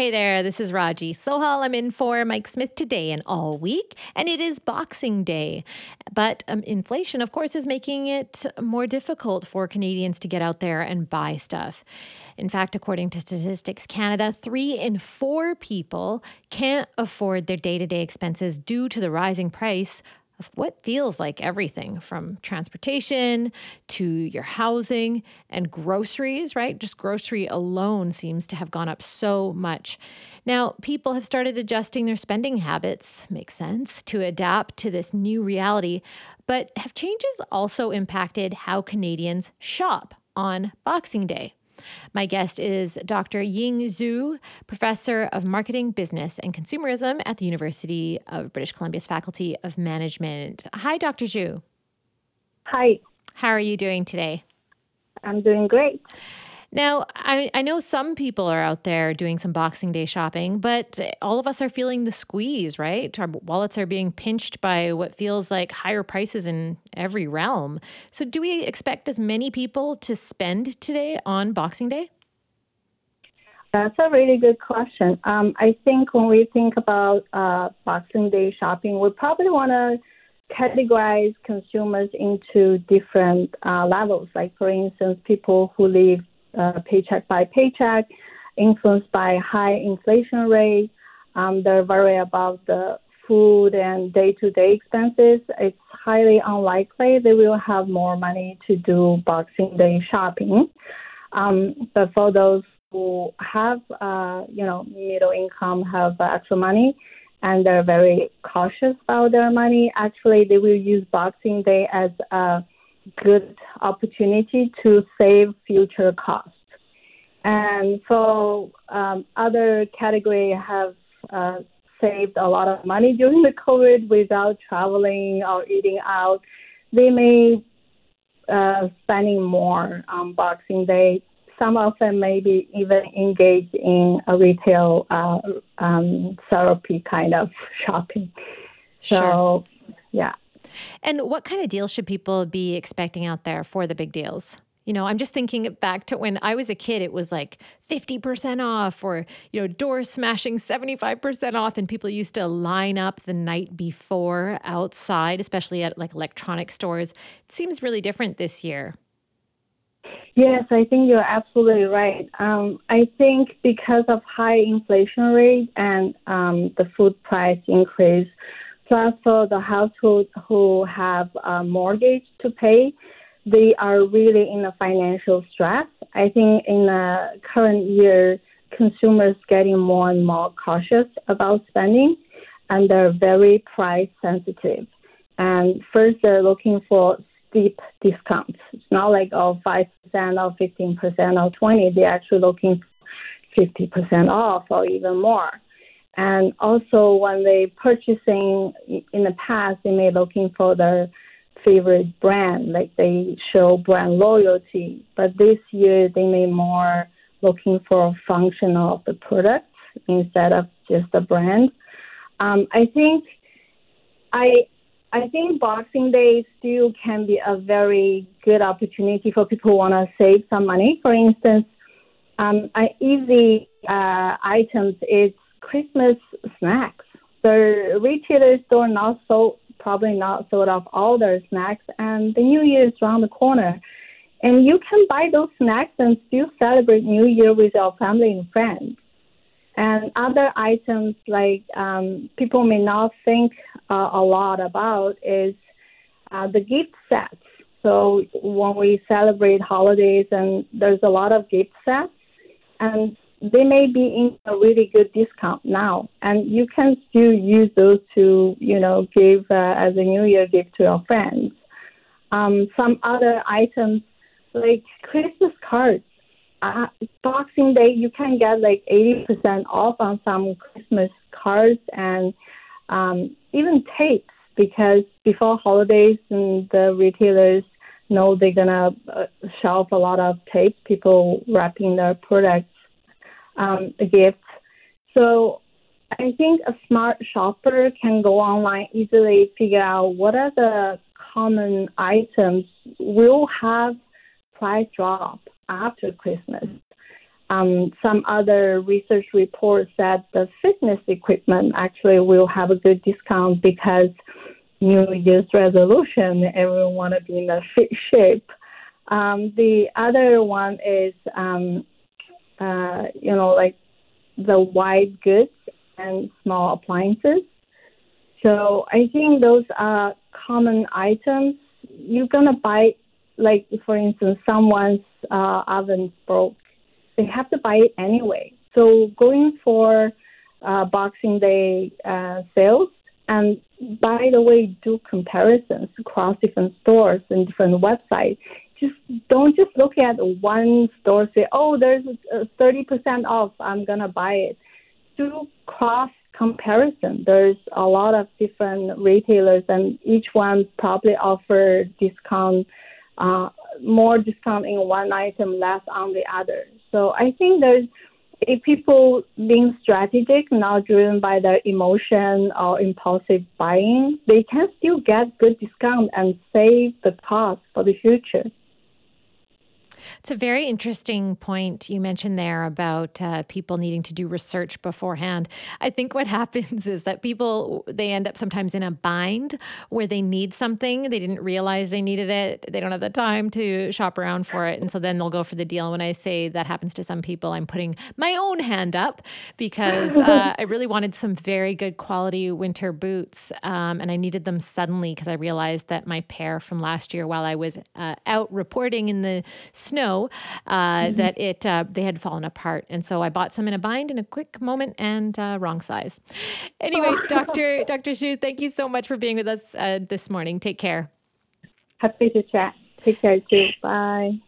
Hey there, this is Raji Sohal. I'm in for Mike Smith today and all week, and it is Boxing Day. But um, inflation, of course, is making it more difficult for Canadians to get out there and buy stuff. In fact, according to Statistics Canada, three in four people can't afford their day to day expenses due to the rising price of what feels like everything from transportation to your housing and groceries, right? Just grocery alone seems to have gone up so much. Now, people have started adjusting their spending habits, makes sense, to adapt to this new reality. But have changes also impacted how Canadians shop on Boxing Day? My guest is Dr. Ying Zhu, professor of marketing, business, and consumerism at the University of British Columbia's Faculty of Management. Hi, Dr. Zhu. Hi. How are you doing today? I'm doing great. Now, I, I know some people are out there doing some Boxing Day shopping, but all of us are feeling the squeeze, right? Our wallets are being pinched by what feels like higher prices in every realm. So, do we expect as many people to spend today on Boxing Day? That's a really good question. Um, I think when we think about uh, Boxing Day shopping, we probably want to categorize consumers into different uh, levels. Like, for instance, people who live uh, paycheck by paycheck, influenced by high inflation rate. Um, they're worried about the food and day-to-day expenses. It's highly unlikely they will have more money to do Boxing Day shopping. Um, but for those who have, uh, you know, middle income, have extra money, and they're very cautious about their money, actually they will use Boxing Day as a good opportunity to save future costs. And so um, other category have uh, saved a lot of money during the COVID without traveling or eating out. They may uh, spending more on Boxing Day. Some of them maybe even engage in a retail uh, um, therapy kind of shopping. Sure. So, yeah. And what kind of deals should people be expecting out there for the big deals? You know, I'm just thinking back to when I was a kid, it was like 50% off or, you know, door smashing 75% off. And people used to line up the night before outside, especially at like electronic stores. It seems really different this year. Yes, I think you're absolutely right. Um, I think because of high inflation rate and um, the food price increase, For the households who have a mortgage to pay, they are really in a financial stress. I think in the current year, consumers getting more and more cautious about spending, and they're very price sensitive. And first, they're looking for steep discounts. It's not like oh five percent or fifteen percent or twenty. They're actually looking fifty percent off or even more. And also, when they purchasing in the past, they may be looking for their favorite brand, like they show brand loyalty. But this year, they may more looking for a function of the product instead of just the brand. Um, I think I I think Boxing Day still can be a very good opportunity for people who want to save some money. For instance, um, an easy uh, items is Christmas snacks. The retailers store not so probably not sold off all their snacks, and the New Year is around the corner. And you can buy those snacks and still celebrate New Year with your family and friends. And other items like um, people may not think uh, a lot about is uh, the gift sets. So when we celebrate holidays, and there's a lot of gift sets, and they may be in a really good discount now, and you can still use those to, you know, give uh, as a New Year gift to your friends. Um, some other items like Christmas cards. Uh, Boxing Day, you can get like 80% off on some Christmas cards and um, even tapes because before holidays, and the retailers know they're gonna uh, shelf a lot of tape, people wrapping their products um, a gift. So I think a smart shopper can go online easily figure out what are the common items will have price drop after Christmas. um, some other research reports said the fitness equipment actually will have a good discount because New Year's resolution, everyone want to be in a fit shape. Um, the other one is, um, uh, you know, like the wide goods and small appliances. So I think those are common items. You're gonna buy, like for instance, someone's uh, oven broke. They have to buy it anyway. So going for uh, Boxing Day uh, sales, and by the way, do comparisons across different stores and different websites. Don't just look at one store say, oh, there's thirty percent off. I'm gonna buy it. Do cross comparison. There's a lot of different retailers, and each one probably offer discount, uh, more discount in one item, less on the other. So I think there's if people being strategic, not driven by their emotion or impulsive buying, they can still get good discount and save the cost for the future. It's a very interesting point you mentioned there about uh, people needing to do research beforehand. I think what happens is that people they end up sometimes in a bind where they need something, they didn't realize they needed it, they don't have the time to shop around for it, and so then they'll go for the deal. When I say that happens to some people, I'm putting my own hand up because uh, I really wanted some very good quality winter boots, um, and I needed them suddenly because I realized that my pair from last year, while I was uh, out reporting in the snow uh, mm-hmm. that it uh, they had fallen apart, and so I bought some in a bind in a quick moment and uh, wrong size. Anyway, oh. Doctor Doctor Zhu, thank you so much for being with us uh, this morning. Take care. Happy to chat. Take care too. Bye.